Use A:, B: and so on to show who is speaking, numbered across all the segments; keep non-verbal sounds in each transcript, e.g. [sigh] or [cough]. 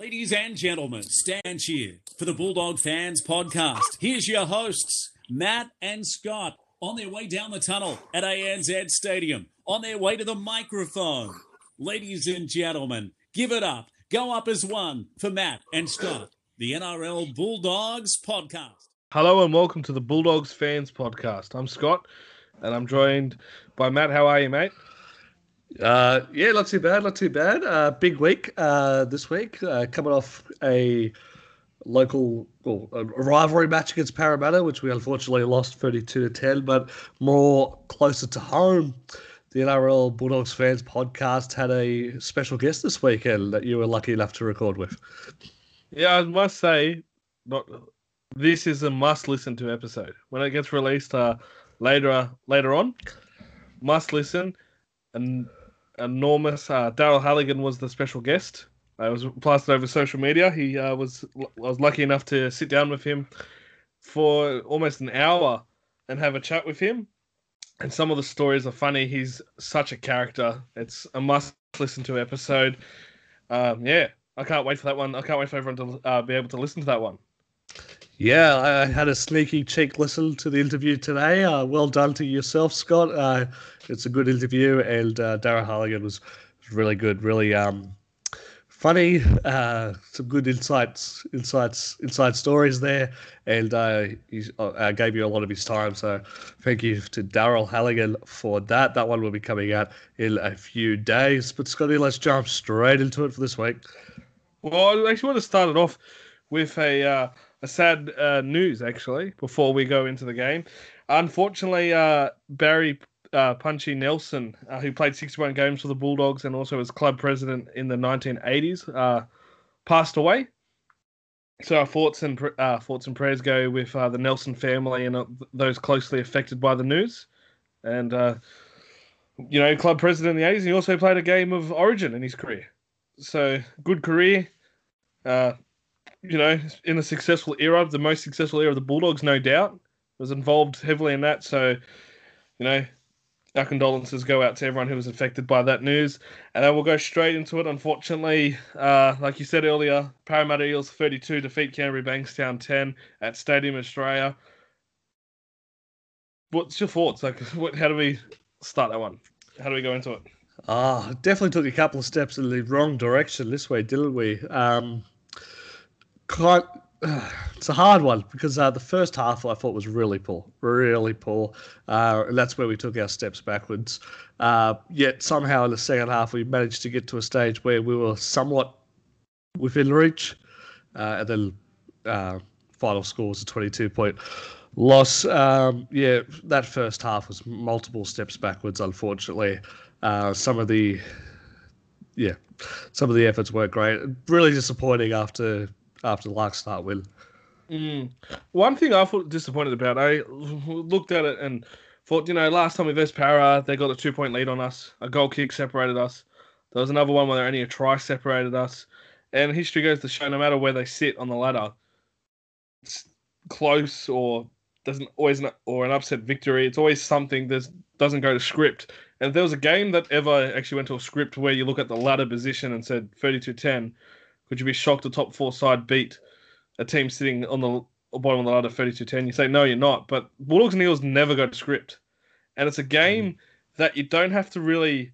A: Ladies and gentlemen, stand cheer for the Bulldog Fans Podcast. Here's your hosts, Matt and Scott, on their way down the tunnel at ANZ Stadium, on their way to the microphone. Ladies and gentlemen, give it up. Go up as one for Matt and Scott, the NRL Bulldogs Podcast.
B: Hello and welcome to the Bulldogs Fans Podcast. I'm Scott and I'm joined by Matt. How are you, mate?
C: Uh, yeah, not too bad, not too bad. Uh, big week uh, this week, uh, coming off a local well, a rivalry match against Parramatta, which we unfortunately lost 32 to 10, but more closer to home. The NRL Bulldogs fans podcast had a special guest this weekend that you were lucky enough to record with.
B: Yeah, I must say, not this is a must listen to episode when it gets released uh, later later on. Must listen, and enormous. Uh, Daryl Halligan was the special guest. I was plastered over social media. He uh, was I was lucky enough to sit down with him for almost an hour and have a chat with him. And some of the stories are funny. He's such a character. It's a must listen to episode. Um, yeah, I can't wait for that one. I can't wait for everyone to uh, be able to listen to that one.
C: Yeah, I had a sneaky cheek listen to the interview today. Uh, well done to yourself, Scott. Uh, it's a good interview, and uh, Daryl Halligan was really good, really um, funny. Uh, some good insights, insights, inside stories there, and uh, he uh, gave you a lot of his time. So, thank you to Daryl Halligan for that. That one will be coming out in a few days. But Scotty, let's jump straight into it for this week.
B: Well, I actually want to start it off with a uh, a sad uh, news actually before we go into the game. Unfortunately, uh, Barry uh, Punchy Nelson, uh, who played 61 games for the Bulldogs and also was club president in the 1980s, uh, passed away. So our thoughts and uh, thoughts and prayers go with the Nelson family and those closely affected by the news. And you know, club president in the 80s. He also played a game of Origin in his career. So good career. Uh, you know, in a successful era, the most successful era of the Bulldogs, no doubt, was involved heavily in that. So, you know, our condolences go out to everyone who was affected by that news. And then we'll go straight into it. Unfortunately, uh, like you said earlier, Parramatta Eels 32 defeat Canterbury Bankstown 10 at Stadium Australia. What's your thoughts? Like, [laughs] what, how do we start that one? How do we go into it?
C: Ah, definitely took a couple of steps in the wrong direction this way, didn't we? Um, quite. [sighs] it's a hard one because uh, the first half I thought was really poor, really poor, uh, and that's where we took our steps backwards. Uh, yet somehow in the second half we managed to get to a stage where we were somewhat within reach, uh, and then uh, final score was a 22 point loss. Um, yeah, that first half was multiple steps backwards. Unfortunately, uh, some of the yeah, some of the efforts weren't great. Really disappointing after after the last start win.
B: Mm. One thing I felt disappointed about, I looked at it and thought, you know, last time we faced Para, they got a two point lead on us. A goal kick separated us. There was another one where only a try separated us. And history goes to show no matter where they sit on the ladder, it's close or doesn't always or an upset victory. It's always something that doesn't go to script. And if there was a game that ever actually went to a script where you look at the ladder position and said 32-10, could you be shocked a top four side beat a team sitting on the bottom of the ladder 32 10? You say, no, you're not. But Bulldogs and Eels never go to script. And it's a game mm. that you don't have to really,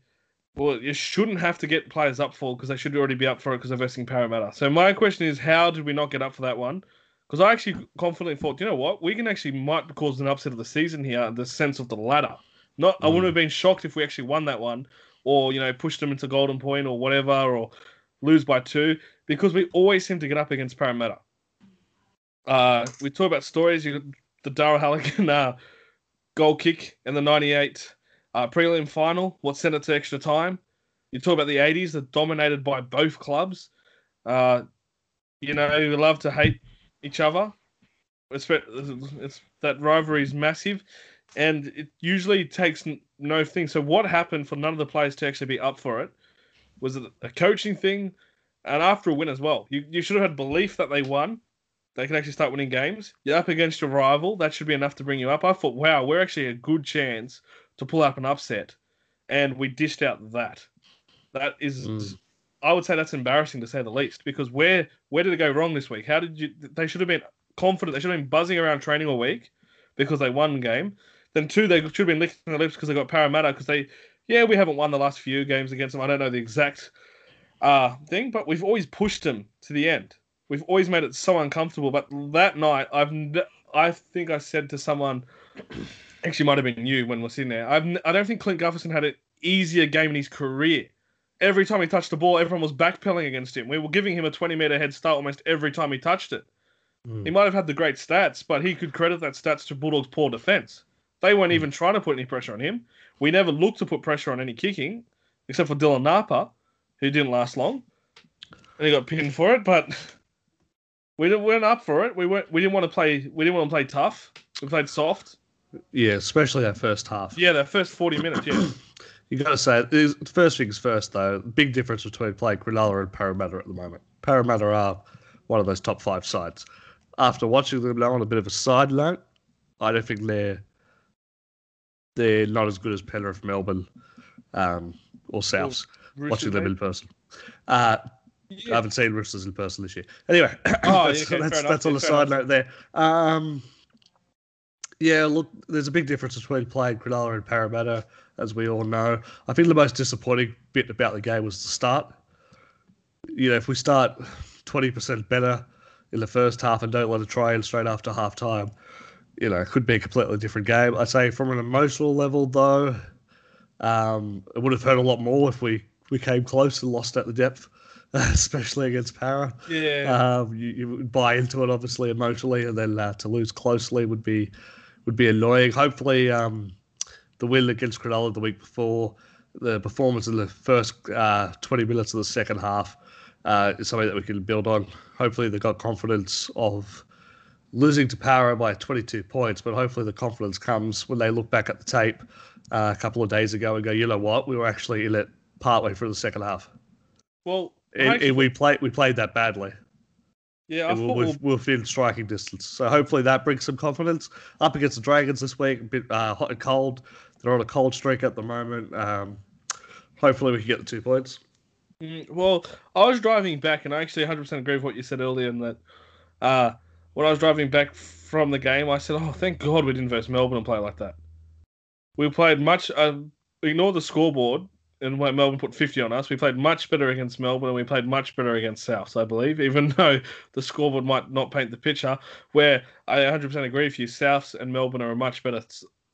B: well, you shouldn't have to get players up for because they should already be up for it because they're versing Parramatta. So my question is, how did we not get up for that one? Because I actually confidently thought, you know what, we can actually might cause an upset of the season here, the sense of the ladder. Not, mm. I wouldn't have been shocked if we actually won that one, or you know, pushed them into golden point or whatever, or lose by two because we always seem to get up against Parramatta. Uh, we talk about stories. You the Daryl Halligan [laughs] uh, goal kick in the '98 uh, prelim final, what sent it to extra time. You talk about the '80s, that dominated by both clubs. Uh, you know, we love to hate each other. It's, it's that rivalry is massive, and it usually takes no thing. So, what happened for none of the players to actually be up for it? Was it a coaching thing? And after a win as well. You, you should have had belief that they won. They can actually start winning games. You're up against your rival. That should be enough to bring you up. I thought, wow, we're actually a good chance to pull up an upset. And we dished out that. That is, mm. I would say that's embarrassing to say the least. Because where where did it go wrong this week? How did you? They should have been confident. They should have been buzzing around training all week because they won the game. Then two, they should have been licking their lips because they got Parramatta because they, yeah, we haven't won the last few games against them. I don't know the exact uh, thing, but we've always pushed him to the end. We've always made it so uncomfortable. But that night, I've I think I said to someone, actually might have been you when we're sitting there. I've I don't think Clint Gutherson had an easier game in his career. Every time he touched the ball, everyone was backpedaling against him. We were giving him a 20 meter head start almost every time he touched it.
C: Mm.
B: He might have had the great stats, but he could credit that stats to Bulldogs' poor defense. They weren't even trying to put any pressure on him. We never looked to put pressure on any kicking, except for Dylan Napa, who didn't last long, and he got pinned for it. But [laughs] we weren't up for it. We weren't. We didn't want to play. We didn't want to play tough. We played soft.
C: Yeah, especially that first half.
B: Yeah, that first forty minutes. Yeah. [clears throat]
C: You got to say, first things first, though, big difference between playing Cronulla and Parramatta at the moment. Parramatta are one of those top five sides. After watching them now on a bit of a side note, I don't think they're they're not as good as Penrith, Melbourne, um, or Souths. Watching them in person. Uh, I haven't seen Roosters in person this year. Anyway,
B: Oh, [coughs]
C: that's,
B: yeah, okay,
C: that's, that's on
B: yeah,
C: a side
B: enough.
C: note there. Um, yeah, look, there's a big difference between playing Cronulla and Parramatta, as we all know. I think the most disappointing bit about the game was the start. You know, if we start 20% better in the first half and don't let a try in straight after half time, you know, it could be a completely different game. I'd say from an emotional level, though, um, it would have hurt a lot more if we, we came close and lost at the depth, [laughs] especially against Para.
B: Yeah.
C: Um, you, you buy into it obviously emotionally, and then uh, to lose closely would be would be annoying. Hopefully, um, the win against Cronulla the week before, the performance in the first uh, twenty minutes of the second half, uh, is something that we can build on. Hopefully, they got confidence of losing to Para by 22 points, but hopefully the confidence comes when they look back at the tape uh, a couple of days ago and go, you know what, we were actually in it partway through the second half.
B: well, I
C: And,
B: actually-
C: and we played we played that badly.
B: yeah, I
C: we're, we're, we're within striking distance. So hopefully that brings some confidence. Up against the Dragons this week, a bit uh, hot and cold. They're on a cold streak at the moment. Um, hopefully we can get the two points.
B: Mm, Well, I was driving back, and I actually 100% agree with what you said earlier. In that, uh, when I was driving back from the game, I said, "Oh, thank God we didn't verse Melbourne and play like that." We played much. Uh, ignore the scoreboard, and when Melbourne put 50 on us, we played much better against Melbourne, and we played much better against Souths, I believe. Even [laughs] though the scoreboard might not paint the picture, where I 100% agree with you, Souths and Melbourne are a much better.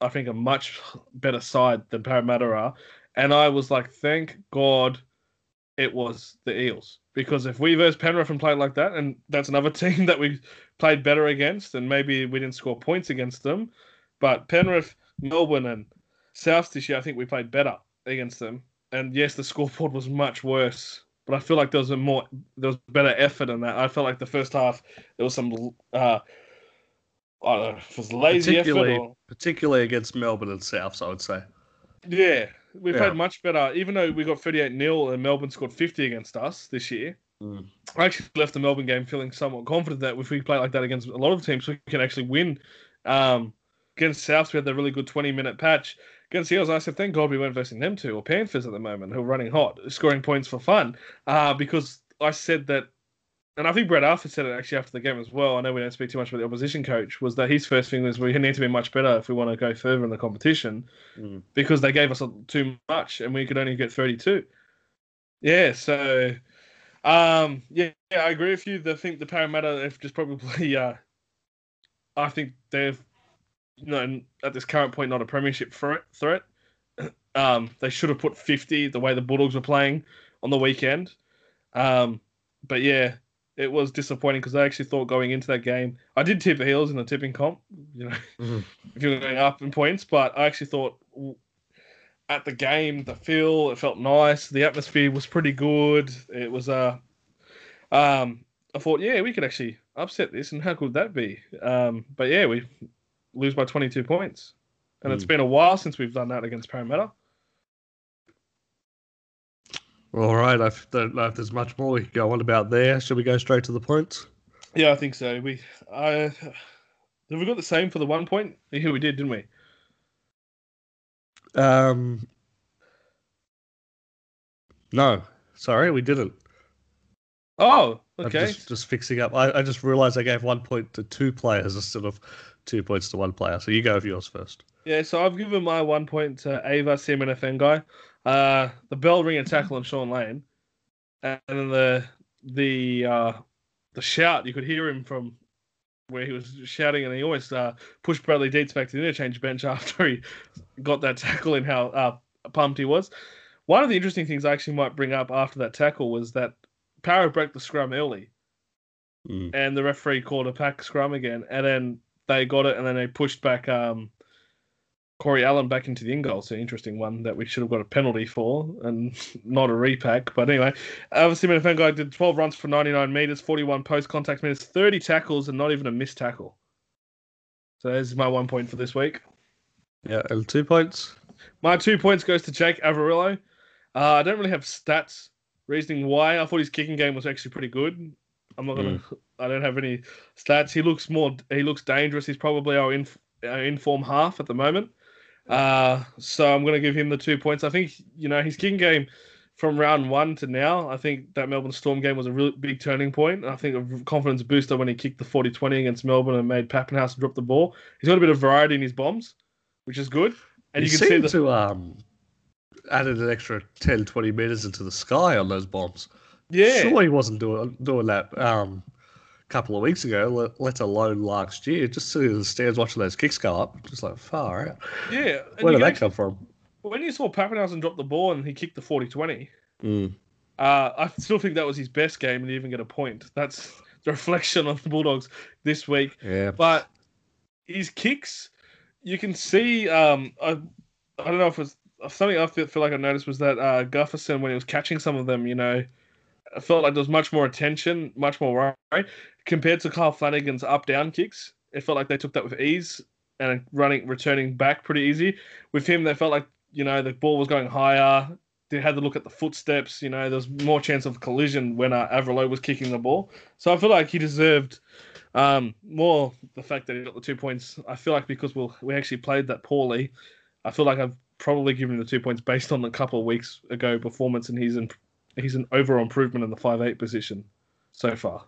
B: I think a much better side than Parramatta are, and I was like, thank God it was the Eels. Because if we versus Penrith and played like that, and that's another [laughs] team that we played better against, and maybe we didn't score points against them, but Penrith, Melbourne, and South this year, I think we played better against them. And yes, the scoreboard was much worse, but I feel like there was a more, there was better effort in that. I felt like the first half there was some, uh, I don't know, if it was lazy effort
C: Particularly,
B: or
C: particularly against Melbourne and Souths, I would say.
B: Yeah, we
C: Yeah.
B: had much better. Even though we got 38 0 and Melbourne scored 50 against us this year,
C: Mm.
B: I actually left the Melbourne game feeling somewhat confident that if we play like that against a lot of teams, we can actually win. Um, against Souths, we had that really good 20 minute patch. Against the Eels, I said, thank God we weren't versing them two or Panthers at the moment, who are running hot, scoring points for fun. Uh, because I said that, and I think Brad Arthur said it actually after the game as well. I know we don't speak too much about the opposition coach, was that his first thing was we need to be much better if we want to go further in the competition
C: Mm.
B: because they gave us too much and we could only get 32. Yeah, so um yeah, yeah, I agree with you. I think the Parramatta have just probably [laughs] uh I think they've know at this current point not a premiership threat threat. [clears throat] Um they should have put 50 the way the Bulldogs were playing on the weekend. Um but yeah, it was disappointing because I actually thought going into that game, I did tip the Heels in the tipping comp, you know, [laughs]
C: Mhm.
B: if you're going up in points, but I actually thought at the game, the feel, it felt nice. The atmosphere was pretty good. It was uh, um, I thought, yeah, we could actually upset this, and how could that be? Um, but yeah, we lose by 22 points, and it's been a while since we've done that against Parramatta.
C: All right, I don't know if there's much more we can go on about there. Should we go straight to the points?
B: Yeah, I think so. We, I, have we got the same for the one point? Yeah, we did, didn't we?
C: Um, no, sorry, we didn't.
B: Oh,
C: I'm
B: okay.
C: just, just fixing up. I, I just realised I gave one point to two players instead of two points to one player. So you go with yours first.
B: Yeah, so I've given my one point to Ava guy. Uh, the bell ringer tackle on Shaun Lane, and then the the uh, the shout you could hear him from where he was shouting, and he always uh, pushed Bradley Deets back to the interchange bench [laughs] after he got that tackle and how uh, pumped he was. One of the interesting things I actually might bring up after that tackle was that Power broke the scrum early,
C: Mm.
B: and the referee called a pack scrum again, and then they got it, and then they pushed back um, Corey Allen back into the in goal. So interesting one that we should have got a penalty for, and [laughs] not a repack. But anyway, obviously, Seumanufagai did 12 runs for 99 meters, 41 post contact meters, 30 tackles, and not even a missed tackle. So there's my one point for this week.
C: Yeah, and two points.
B: My two points goes to Jake Averillo. Uh, I don't really have stats reasoning why. I thought his kicking game was actually pretty good. I'm not gonna. [laughs] I don't have any stats. He looks more. He looks dangerous. He's probably our in, our inform half at the moment. Uh, so I'm gonna give him the two points. I think you know his kicking game from round one to now. I think that Melbourne Storm game was a really big turning point. I think a confidence booster when he kicked the 40-20 against Melbourne and made Papenhuyzen drop the ball. He's got a bit of variety in his bombs, which is good. And
C: And
B: you can see the
C: to um added an extra 10, 20 meters into the sky on those bombs.
B: Yeah.
C: Sure, he wasn't doing doing that um a couple of weeks ago, let, let alone last year. Just sitting in the stands watching those kicks go up, just like far out.
B: Yeah.
C: Where did that come from?
B: when you saw Papenhuyzen drop the ball and he kicked the 40-20,
C: Mm.
B: uh, I still think that was his best game and he even get a point. That's the reflection on the Bulldogs this week.
C: Yeah,
B: But his kicks, you can see. Um, I, I don't know if it's something I feel, feel like I noticed was that uh, Gutherson when he was catching some of them, you know, I felt like there was much more attention, much more right compared to Kyle Flanagan's up down kicks. It felt like they took that with ease and running, returning back pretty easy. With him, they felt like you know the ball was going higher. They had to look at the footsteps. You know, there's more chance of collision when uh, Averillo was kicking the ball. So I feel like he deserved um, more the fact that he got the two points. I feel like because we'll, we actually played that poorly, I feel like I've probably given him the two points based on a couple of weeks ago performance, and he's in he's an overall improvement in the five eight position so far.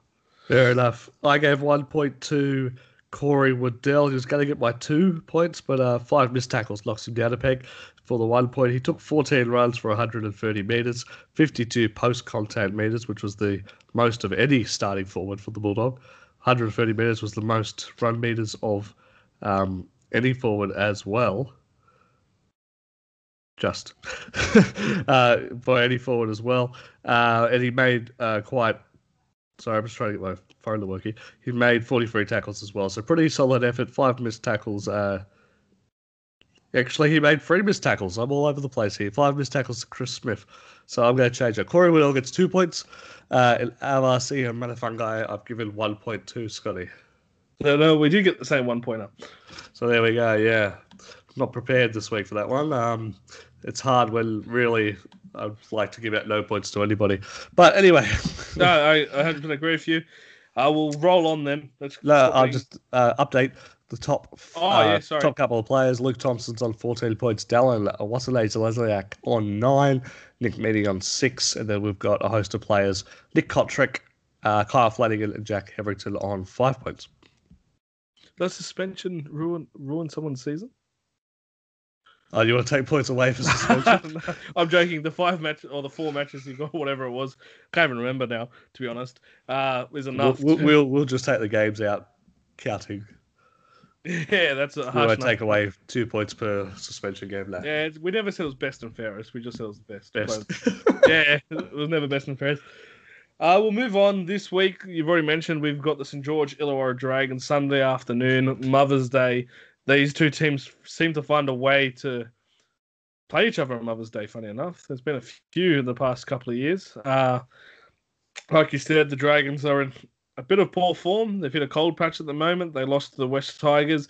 C: fair enough. I gave one point to Corey Waddell. He was going to get my two points, but uh, five missed tackles knocks him down a peg. For the one point, he took 14 runs for 130 meters, 52 post contact meters, which was the most of any starting forward for the Bulldog. 130 meters was the most run meters of um, any forward as well. Just [laughs] uh, for any forward as well. Uh, and he made uh, quite. Sorry, I'm just trying to get my phone to work here. He made 43 tackles as well. So pretty solid effort. Five missed tackles. Uh, actually, he made three missed tackles. I'm all over the place here. Five missed tackles to Chris Smith. So I'm going to change that. Corey Waddell gets two points. Uh, and LRC and Seumanufagai, I've given one point to Scotty.
B: No, no, we do get the same one pointer.
C: So there we go. Yeah, not prepared this week for that one. Um, it's hard when really I'd like to give out no points to anybody. But anyway, [laughs]
B: No, I, I 100% agree with you. I will roll on then. Let's
C: no, I'll just uh, update the top.
B: Oh,
C: uh,
B: yeah.
C: Top couple of players. Luke Thompson's on 14 points. Dallin Watene-Zelezniak on nine. Nick Meaney on six, and then we've got a host of players: Nick Cotric, uh, Kyle Flanagan, and Jack Hetherington on five points.
B: Does suspension ruin ruin someone's season?
C: Oh, you want to take points away for suspension? [laughs]
B: I'm joking. The five match or the four matches you got, [laughs] whatever it was, can't even remember now. To be honest, uh, is enough.
C: we'll,
B: to-
C: we'll we'll just take the games out, counting. [laughs]
B: yeah, that's a
C: We
B: harsh.
C: won't take away two points per suspension game now.
B: Yeah, it's- we never said it was best and fairest. We just said it was the best.
C: Best.
B: Yeah, it was never best and fairest. Uh, we'll move on this week. You've already mentioned we've got the St George Illawarra Dragons Sunday afternoon, Mother's Day. These two teams seem to find a way to play each other on Mother's Day. Funny enough, there's been a few in the past couple of years. Uh, like you said, the Dragons are in a bit of poor form. They've hit a cold patch at the moment. They lost to the West Tigers.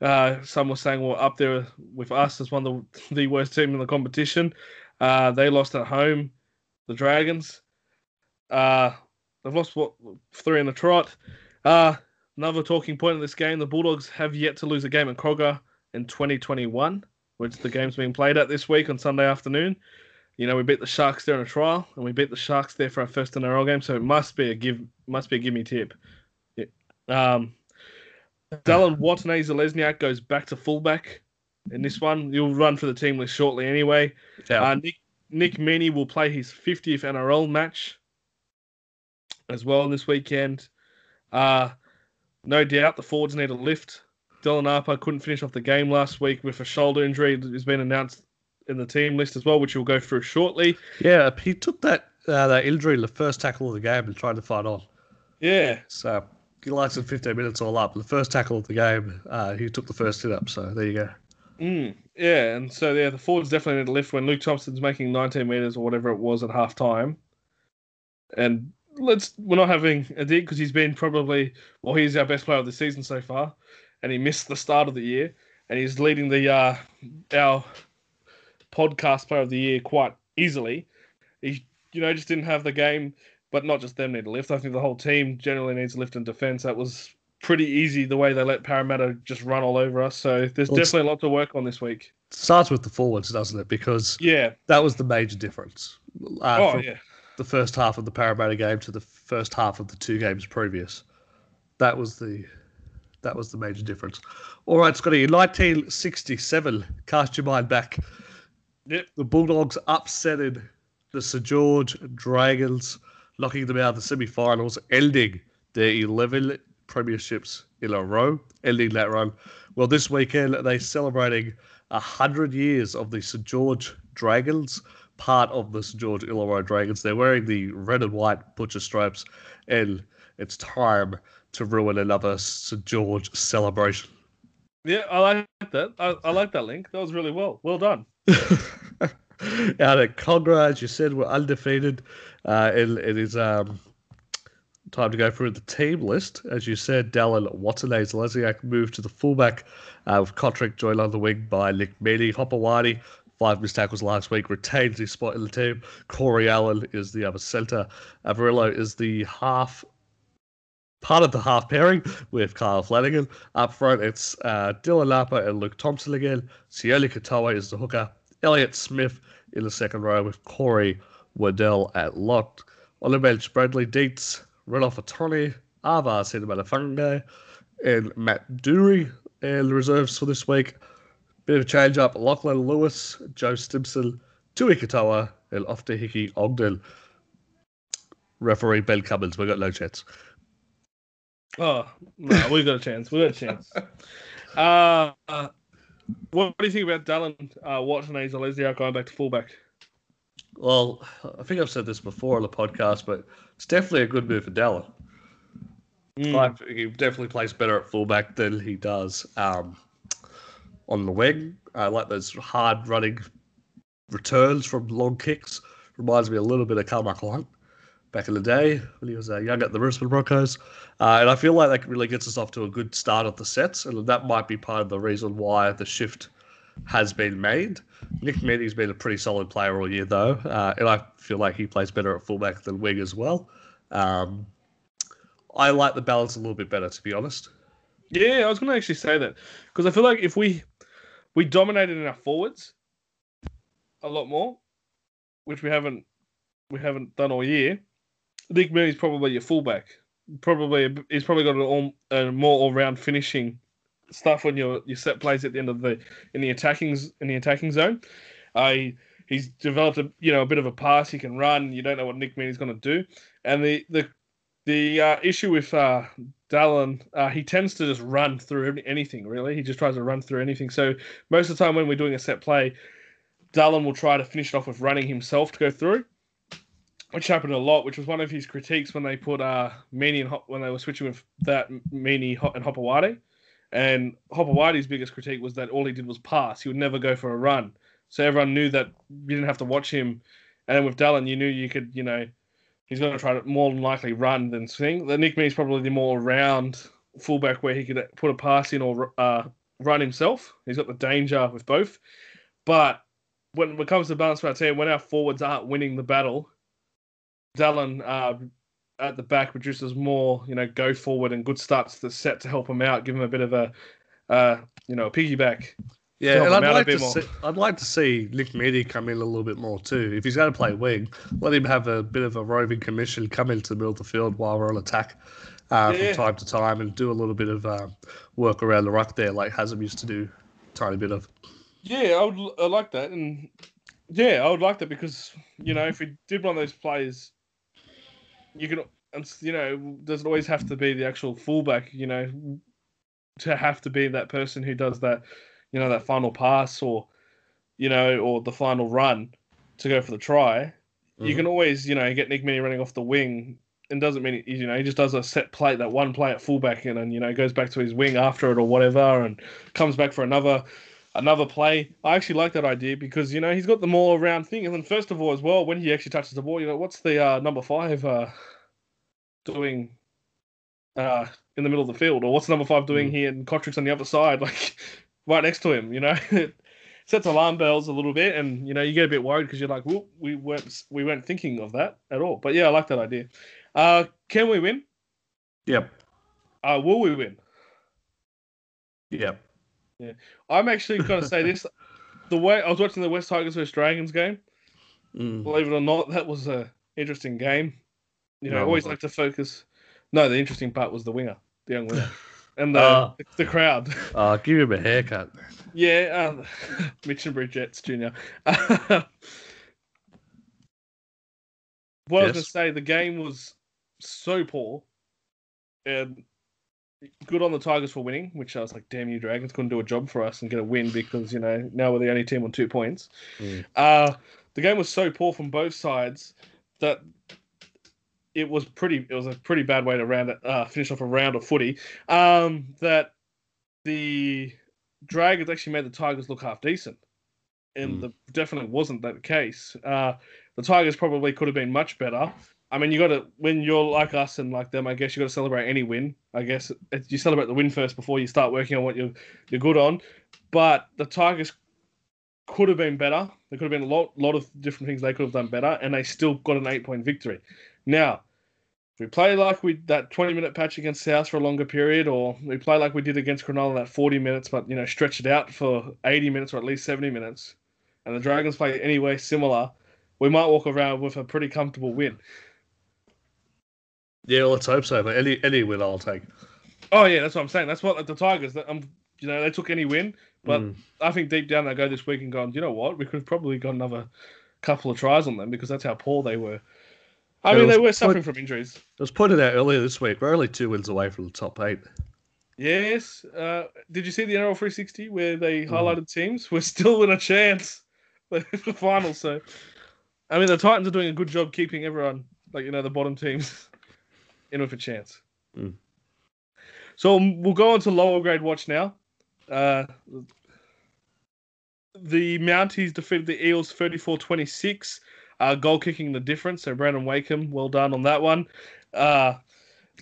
B: Uh, some were saying we're up there with us as one of the, [laughs] the worst team in the competition. Uh, they lost at home, the Dragons. Uh, they've lost what three in a trot. Another talking point in this game: the Bulldogs have yet to lose a game in Kogarah in 2021, which the game's being played at this week on Sunday afternoon. You know, we beat the Sharks there in a trial, and we beat the Sharks there for our first NRL game, so it must be a give, must be a give me tip. Yeah. Um, Dallin Watene-Zelezniak goes back to fullback in this one. He'll run for the team list shortly anyway.
C: Yeah.
B: Uh, Nick Nick Meaney will play his 50th NRL match as well this weekend. Uh, no doubt the forwards need a lift. Dylan Harper couldn't finish off the game last week with a shoulder injury. It has been announced in the team list as well, which we'll go through shortly.
C: Yeah, he took that uh, that injury the first tackle of the game and tried to fight on.
B: Yeah,
C: So he lasted 15 minutes all up. The first tackle of the game, uh, he took the first hit up. So there you go.
B: Mm, yeah, and so yeah, the forwards definitely need a lift when Luke Thompson's making 19 meters or whatever it was at half time. And let's we're not having a dig because he's been probably well, he's our best player of the season so far, and he missed the start of the year, and he's leading the uh, our podcast player of the year quite easily. He you know just didn't have the game, but not just them need a lift. I think the whole team generally needs a lift in defence. That was pretty easy the way they let Parramatta just run all over us. So there's
C: Well,
B: definitely a lot to work on this week.
C: Starts with the forwards, doesn't it? Because
B: Yeah.
C: that was the major difference. Uh,
B: oh
C: from
B: yeah.
C: The first half of the Parramatta game to the first half of the two games previous. That was the that was the major difference. All right, Scotty, in 1967, cast your mind back.
B: Yep.
C: The Bulldogs upsetted the St George Dragons, knocking them out of the semi-finals, ending their 11 premierships in a row, ending that run. Well, this weekend they're celebrating 100 years of the St George Dragons, part of the St George Illawarra Dragons. They're wearing the red and white butcher stripes, and it's time to ruin another St George celebration.
B: Yeah, I like that. I, I like that link. That was really well. Well done. [laughs]
C: Out at Kogarah, as you said, we're undefeated. Uh, it, it is um, time to go through the team list. As you said, Dallin Watene-Zelezniak moved to the fullback uh, with Cotric joined on the wing by Nick Meaney. Hopoate, five missed tackles last week, retains his spot in the team. Corey Allen is the other centre. Averillo is the half part of the half pairing with Kyle Flanagan. Up front, it's uh, Dylan Napa and Luke Thompson again. Sioli Katoa is the hooker. Elliot Smith in the second row with Corey Waddell at lock. On the bench, Bradley Dietz, Renouf Atoni, Ava Seumanufagai, and Matt Doorey. And the reserves for this week, bit of a change up. Lachlan Lewis, Joe Stimson, Tui Katoa, and Ofahiki Ogden. Referee Ben Cummins, We've got no chance.
B: Oh no, we've got a chance. We've got a chance. Uh, [laughs] uh, what do you think about Dallin uh, Watene-Zelezniak going back to fullback?
C: Well, I think I've said this before on the podcast, but it's definitely a good move for Dallin.
B: Mm.
C: Think he definitely plays better at fullback than he does um, on the wing. I like those hard running returns from long kicks. Reminds me a little bit of Karmichael Hunt back in the day when he was uh, young at the Brisbane Broncos. Uh, and I feel like that really gets us off to a good start of the sets, and that might be part of the reason why the shift has been made. Nick Meaney's been a pretty solid player all year, though, uh, and I feel like he plays better at fullback than wing as well. Um, I like the balance a little bit better, to be honest.
B: Yeah, I was going to actually say that because I feel like if we we dominated in our forwards a lot more, which we haven't we haven't done all year. Nick Meaney's probably your fullback. Probably he's probably got an all, a more all round finishing stuff when your your set plays at the end of the in the attacking in the attacking zone. I he's developed a you know a bit of a pass. He can run. You don't know what Nick Meaney's going to do. And the the the uh, issue with uh, Dallin, uh, he tends to just run through anything. Really, he just tries to run through anything. So most of the time when we're doing a set play, Dallin will try to finish it off with running himself to go through, which happened a lot. Which was one of his critiques when they put uh, Meaney and Hop, when they were switching with that Meaney and Hopoate. And Hopoate's biggest critique was that all he did was pass. He would never go for a run. So everyone knew that you didn't have to watch him. And with Dallin, you knew you could, you know, he's going to try to more than likely run than swing. The Nick Meaney's probably the more round fullback where he could put a pass in or uh, run himself. He's got the danger with both. But when it comes to balance for our team, when our forwards aren't winning the battle, Dallin uh, at the back produces more, you know, go forward and good starts to set to help him out, give him a bit of a, uh, you know, a piggyback
C: Yeah, and I'd like to
B: more.
C: see I'd like to see Nick Meaney come in a little bit more too. If he's going to play wing, let him have a bit of a roving commission, come into the middle of the field while we're on attack uh,
B: Yeah.
C: from time to time, and do a little bit of um, work around the ruck there, like Hazem used to do. Tiny bit of.
B: Yeah, I would I like that, and yeah, I would like that because you know if we did one of those plays, you can, and you know, doesn't always have to be the actual fullback. You know, to have to be that person who does that, you know, that final pass or, you know, or the final run to go for the try. You
C: Mhm.
B: can always, you know, get Nick Meaney running off the wing. And doesn't mean you know he just does a set play that one play at fullback and then you know goes back to his wing after it or whatever and comes back for another another play. I actually like that idea because you know he's got the more around thing. And then first of all, as well, when he actually touches the ball, you know what's the uh, number five uh, doing uh, in the middle of the field, or what's number five doing here? And Cotric's on the other side, [laughs] like right next to him. You know, [laughs] it sets alarm bells a little bit, and you know you get a bit worried because you're like, well, we weren't we weren't thinking of that at all. But yeah, I like that idea. Uh, can we win?
C: Yep.
B: Uh, will we win?
C: Yep.
B: Yeah, I'm actually going to say this. [laughs] The way I was watching the West Tigers vs Dragons game,
C: Mm.
B: believe it or not, that was a interesting game. You know, I always like to focus. No, the interesting part was the winger, the young winger, [laughs] and the
C: Ah.
B: the crowd. [laughs]
C: Uh, give him a haircut.
B: yeah, um, [laughs] Mitchenbury Jets Junior. [laughs] what I was going to say, the game was so poor, and good on the Tigers for winning. Which I was like, damn you, Dragons couldn't do a job for us and get a win because you know now we're the only team on two points.
C: Mm.
B: Uh, the game was so poor from both sides that it was pretty. It was a pretty bad way to round it, uh, finish off a round of footy. Um, that the Dragons actually made the Tigers look half decent, and
C: Mm.
B: the definitely wasn't that case. Uh, the Tigers probably could have been much better. I mean, you got to when you're like us and like them. I guess you got to celebrate any win. I guess you celebrate the win first before you start working on what you're you're good on. But the Tigers could have been better. There could have been a lot lot of different things they could have done better, and they still got an eight point victory. Now, if we play like we that twenty minute patch against South for a longer period, or we play like we did against Cronulla that forty minutes, but you know stretch it out for eighty minutes or at least seventy minutes, and the Dragons play anyway similar, we might walk around with a pretty comfortable win.
C: Yeah, let's hope so. But any any win I'll take.
B: Oh yeah, that's what I'm saying. That's what the Tigers. that- Um, you know, they took any win, but
C: Mm.
B: I think deep down they go this week and gone. You know what? We could have probably got another couple of tries on them because that's how poor they were. I mean, they were suffering
C: quite-
B: from injuries.
C: I was pointed out earlier this week. We're only two wins away from the top eight.
B: Yes. Uh, did you see the NRL 360 where they highlighted teams? [laughs] We're still in a chance [laughs] for the final. So, I mean, the Titans are doing a good job keeping everyone, like you know, the bottom teams, [laughs] in with a chance.
C: Mm.
B: So we'll go on to lower grade watch now. Uh, the Mounties defeated the Eels 34-26. Uh, goal kicking the difference. So Brandon Wakeham, well done on that one. Uh,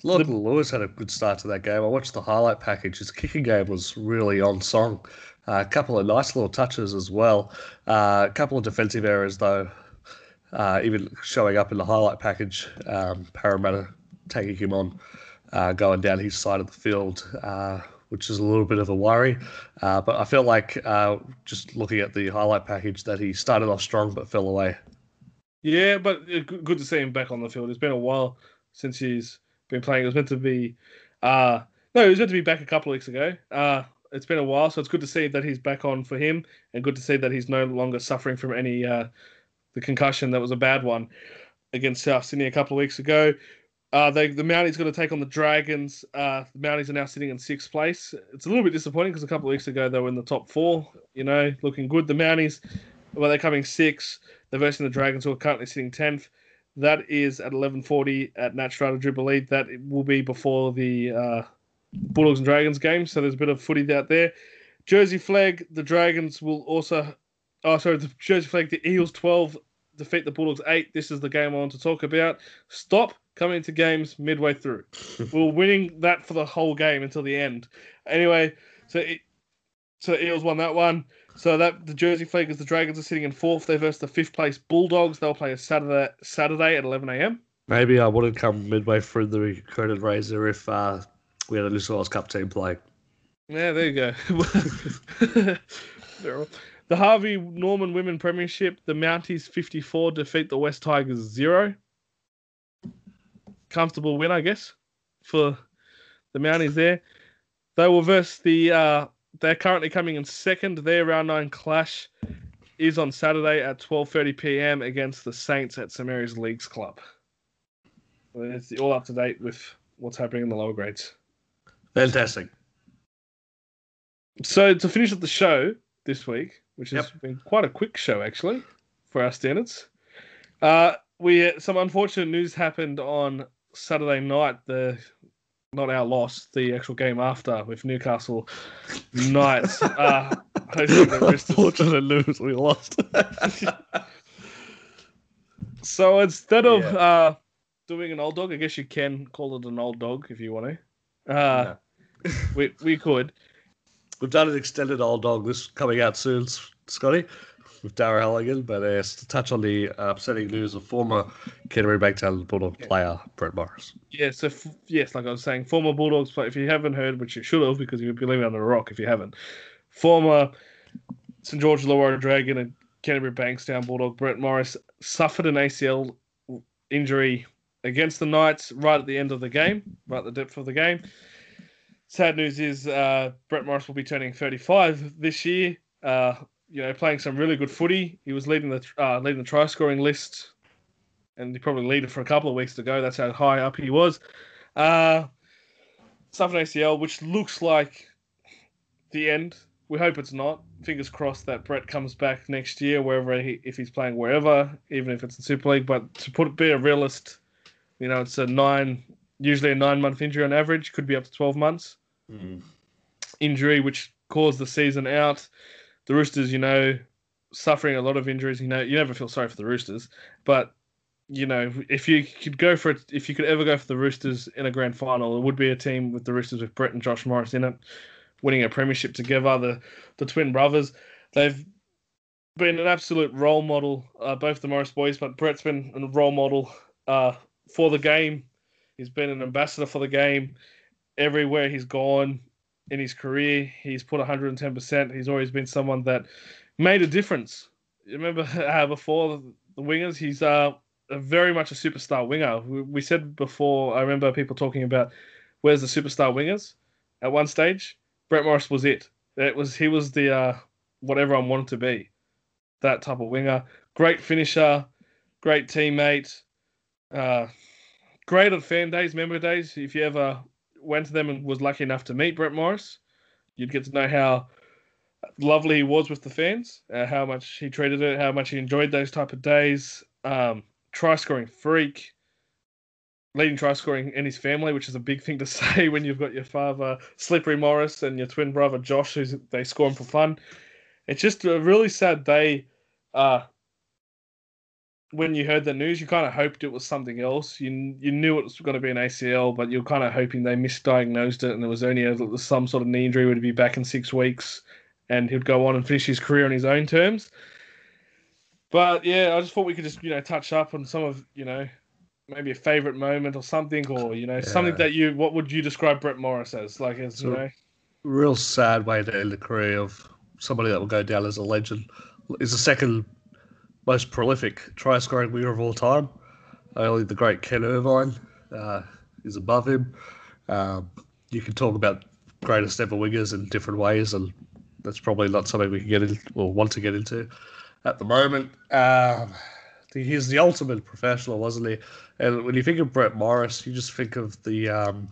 C: Lachlan Lewis had a good start to that game. I watched the highlight package. His kicking game was really on song. Uh, a couple of nice little touches as well. Uh, a couple of defensive errors, though, uh, even showing up in the highlight package. Um, Parramatta taking him on, uh, going down his side of the field, uh, which is a little bit of a worry. Uh, but I felt like, uh, just looking at the highlight package, that he started off strong but fell away.
B: Yeah, but good good to see him back on the field. It's been a while since he's been playing. It was meant to be, uh, no, he was meant to be back a couple of weeks ago. Uh, it's been a while, so it's good to see that he's back on for him, and good to see that he's no longer suffering from any uh, the concussion that was a bad one against South Sydney a couple of weeks ago. Uh, they the Mounties going to take on the Dragons. Uh, the Mounties are now sitting in sixth place. It's a little bit disappointing because a couple of weeks ago they were in the top four. You know, looking good. The Mounties, well, they're coming sixth. They're versing the Dragons, who are currently sitting tenth. That is at 11:40 at Netstrata Jubilee. That will be before the uh, Bulldogs and Dragons game. So there's a bit of footy out there. Jersey Flegg. The Dragons will also. Oh, sorry. The Jersey Flegg. The Eels 12 defeat the Bulldogs 8. This is the game I want to talk about. Stop coming to games midway through. we [laughs] We're winning that for the whole game until the end. Anyway, so it, so Eels won that one. So that the Jersey Flegg is the Dragons are sitting in fourth. They versus the fifth place Bulldogs. They'll play a Saturday Saturday at 11 a.m.
C: Maybe I wouldn't come midway through the credit razor if uh, we had a New South Wales Cup team playing.
B: Yeah, there you go. [laughs] The Harvey Norman Women Premiership, the Mounties 54 defeat the West Tigers 0. Comfortable win, I guess, for the Mounties there. They will verse the, uh, they're currently coming in second. Their round nine clash is on Saturday at 12.30 p.m. against the Saints at St. Mary's Leagues Club. It's all up to date with what's happening in the lower grades.
C: Fantastic.
B: So to finish up the show this week, which has
C: Yep.
B: been quite a quick show actually for our standards, uh, we some unfortunate news happened on Saturday night. The not our loss, the actual game after with Newcastle Knights [laughs] uh, hosting the Roosters.
C: Unfortunate news, we lost. [laughs]
B: So instead of
C: Yeah.
B: uh, doing an old dog, I guess you can call it an old dog if you want to. Uh, we we could.
C: We've done an extended old dog this coming out soon, Scotty, with Daryl Halligan. But uh, to touch on the upsetting news of former Canterbury Bankstown Bulldog player Brett Morris.
B: Yeah, so f- yes, like I was saying, former Bulldogs player. If you haven't heard, which you should have, because you'd be living under a rock if you haven't. Former St George Illawarra Dragon and Canterbury Bankstown Bulldog Brett Morris suffered an ACL injury against the Knights right at the end of the game, right at the depth of the game. Sad news is uh, Brett Morris will be turning 35 this year. Uh, you know, playing some really good footy. He was leading the uh, leading the try scoring list and he probably lead it for a couple of weeks to go. That's how high up he was. Uh, suffered ACL, which looks like the end. We hope it's not. Fingers crossed that Brett comes back next year, wherever he, if he's playing wherever, even if it's in Super League. But to put be a realist, you know, it's a nine, usually a nine month injury on average, could be up to twelve months injury, which caused the season out. The Roosters, you know, suffering a lot of injuries. You know, you never feel sorry for the Roosters, but you know, if you could go for it, if you could ever go for the Roosters in a grand final, it would be a team with the Roosters with Brett and Josh Morris in it, winning a premiership together. The the twin brothers, they've been an absolute role model, uh, both the Morris boys, but Brett's been a role model uh, for the game. He's been an ambassador for the game everywhere he's gone in his career. He's put 110%. He's always been someone that made a difference. Remember [laughs] uh, before the wingers, he's uh, very much a superstar winger. We, we said before, I remember people talking about where's the superstar wingers at one stage. Brett Morris was it. It was he was the uh, what everyone wanted to be, that type of winger. Great finisher, great teammate, uh, great on fan days, member days. If you ever went to them and was lucky enough to meet Brett Morris, you'd get to know how lovely he was with the fans, uh, how much he treated it, how much he enjoyed those type of days. Um, try scoring freak, leading try scoring in his family, which is a big thing to [laughs] say when you've got your father Slippery Morris and your twin brother Josh, who they score him for fun. It's just a really sad day. Uh, when you heard the news, you kind of hoped it was something else. You you knew it was going to be an ACL, but you're kind of hoping they misdiagnosed it and it was only a, some sort of knee injury. Would be back in six weeks, and he'd go on and finish his career on his own terms. But yeah, I just thought we could just you know touch up on some of you know maybe a favorite moment or something, or you know something that you what would you describe Brett Morris as like as you know
C: Real sad way to end the career of somebody that will go down as a legend. Is the second most prolific try scoring winger of all time. Only the great Ken Irvine uh, is above him. Um, you can talk about greatest ever wingers in different ways, and that's probably not something we can get in or want to get into at the moment. Um, he's the ultimate professional, wasn't he? And when you think of Brett Morris, you just think of the um,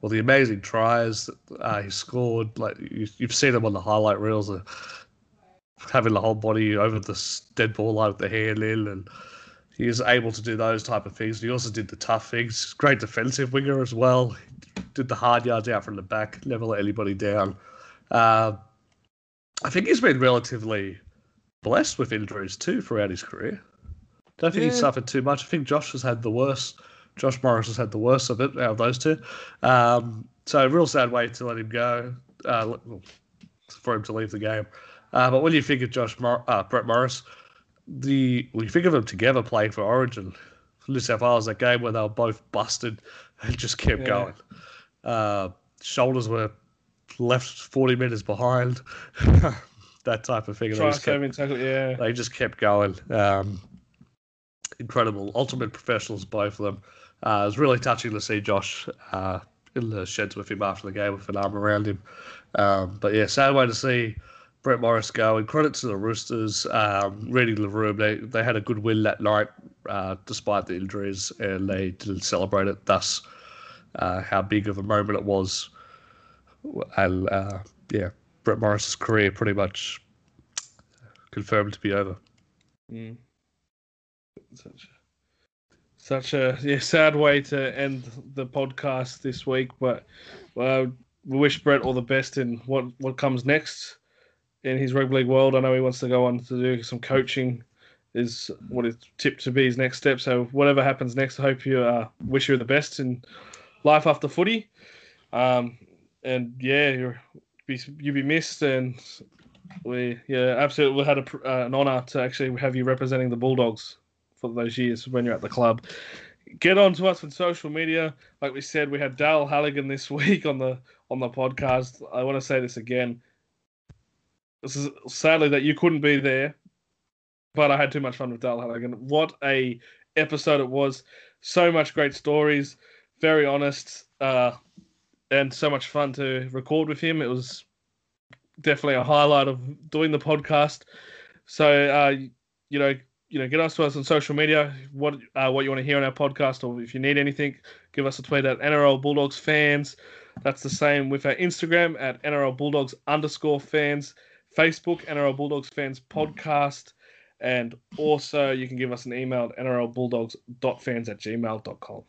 C: well, the amazing tries that uh, he scored. Like you, you've seen him on the highlight reels, of having the whole body over the s- dead ball line with the hand in, and he was able to do those type of things. He also did the tough things. Great defensive winger as well. Did the hard yards out from the back. Never let anybody down. Uh, I think he's been relatively blessed with injuries too throughout his career. Don't think he's
B: Yeah.
C: suffered too much. I think Josh has had the worst. Josh Morris has had the worst of it out of those two. Um, so real sad way to let him go, uh, for him to leave the game. Uh, but when you think of Josh Mor- uh, Brett Morris, the when you think of them together playing for Origin, New South Wales, that game where they were both busted and just kept
B: Yeah.
C: going. Uh, shoulders were left 40 metres behind. [laughs] that type of thing. They just, kept,
B: tackle, yeah.
C: they just kept going. Um, incredible, ultimate professionals, both of them. Uh, it was really touching to see Josh uh, in the sheds with him after the game with an arm around him. Um, but yeah, sad way to see Brett Morris go. And credit to the Roosters, um, reading the room. They they had a good win that night, uh, despite the injuries, and they didn't celebrate it. Thus, uh, how big of a moment it was. And uh, yeah, Brett Morris's career pretty much confirmed to be over.
B: Mm. Such, such a yeah, sad way to end the podcast this week, but we wish Brett all the best in what, what comes next in his rugby league world. I know he wants to go on to do some coaching, is what is tipped to be his next step. So whatever happens next, I hope you uh, wish you the best in life after footy. Um, and yeah, you're be you be missed, and we yeah absolutely we had a, uh, an honor to actually have you representing the Bulldogs for those years when you're at the club. Get on to us on social media. Like we said, we had Daryl Halligan this [laughs] week on the on the podcast. I want to say this again. This is sadly that you couldn't be there, but I had too much fun with Daryl Halligan. What a episode it was! So much great stories, very honest, uh, and so much fun to record with him. It was definitely a highlight of doing the podcast. So, uh, you know, you know, get us to us on social media. What uh, what you want to hear on our podcast, or if you need anything, give us a tweet at NRL Bulldogs fans. That's the same with our Instagram at NRL Bulldogs underscore fans, Facebook NRL Bulldogs fans podcast, and also you can give us an email at nrlbulldogs.fans at gmail.com.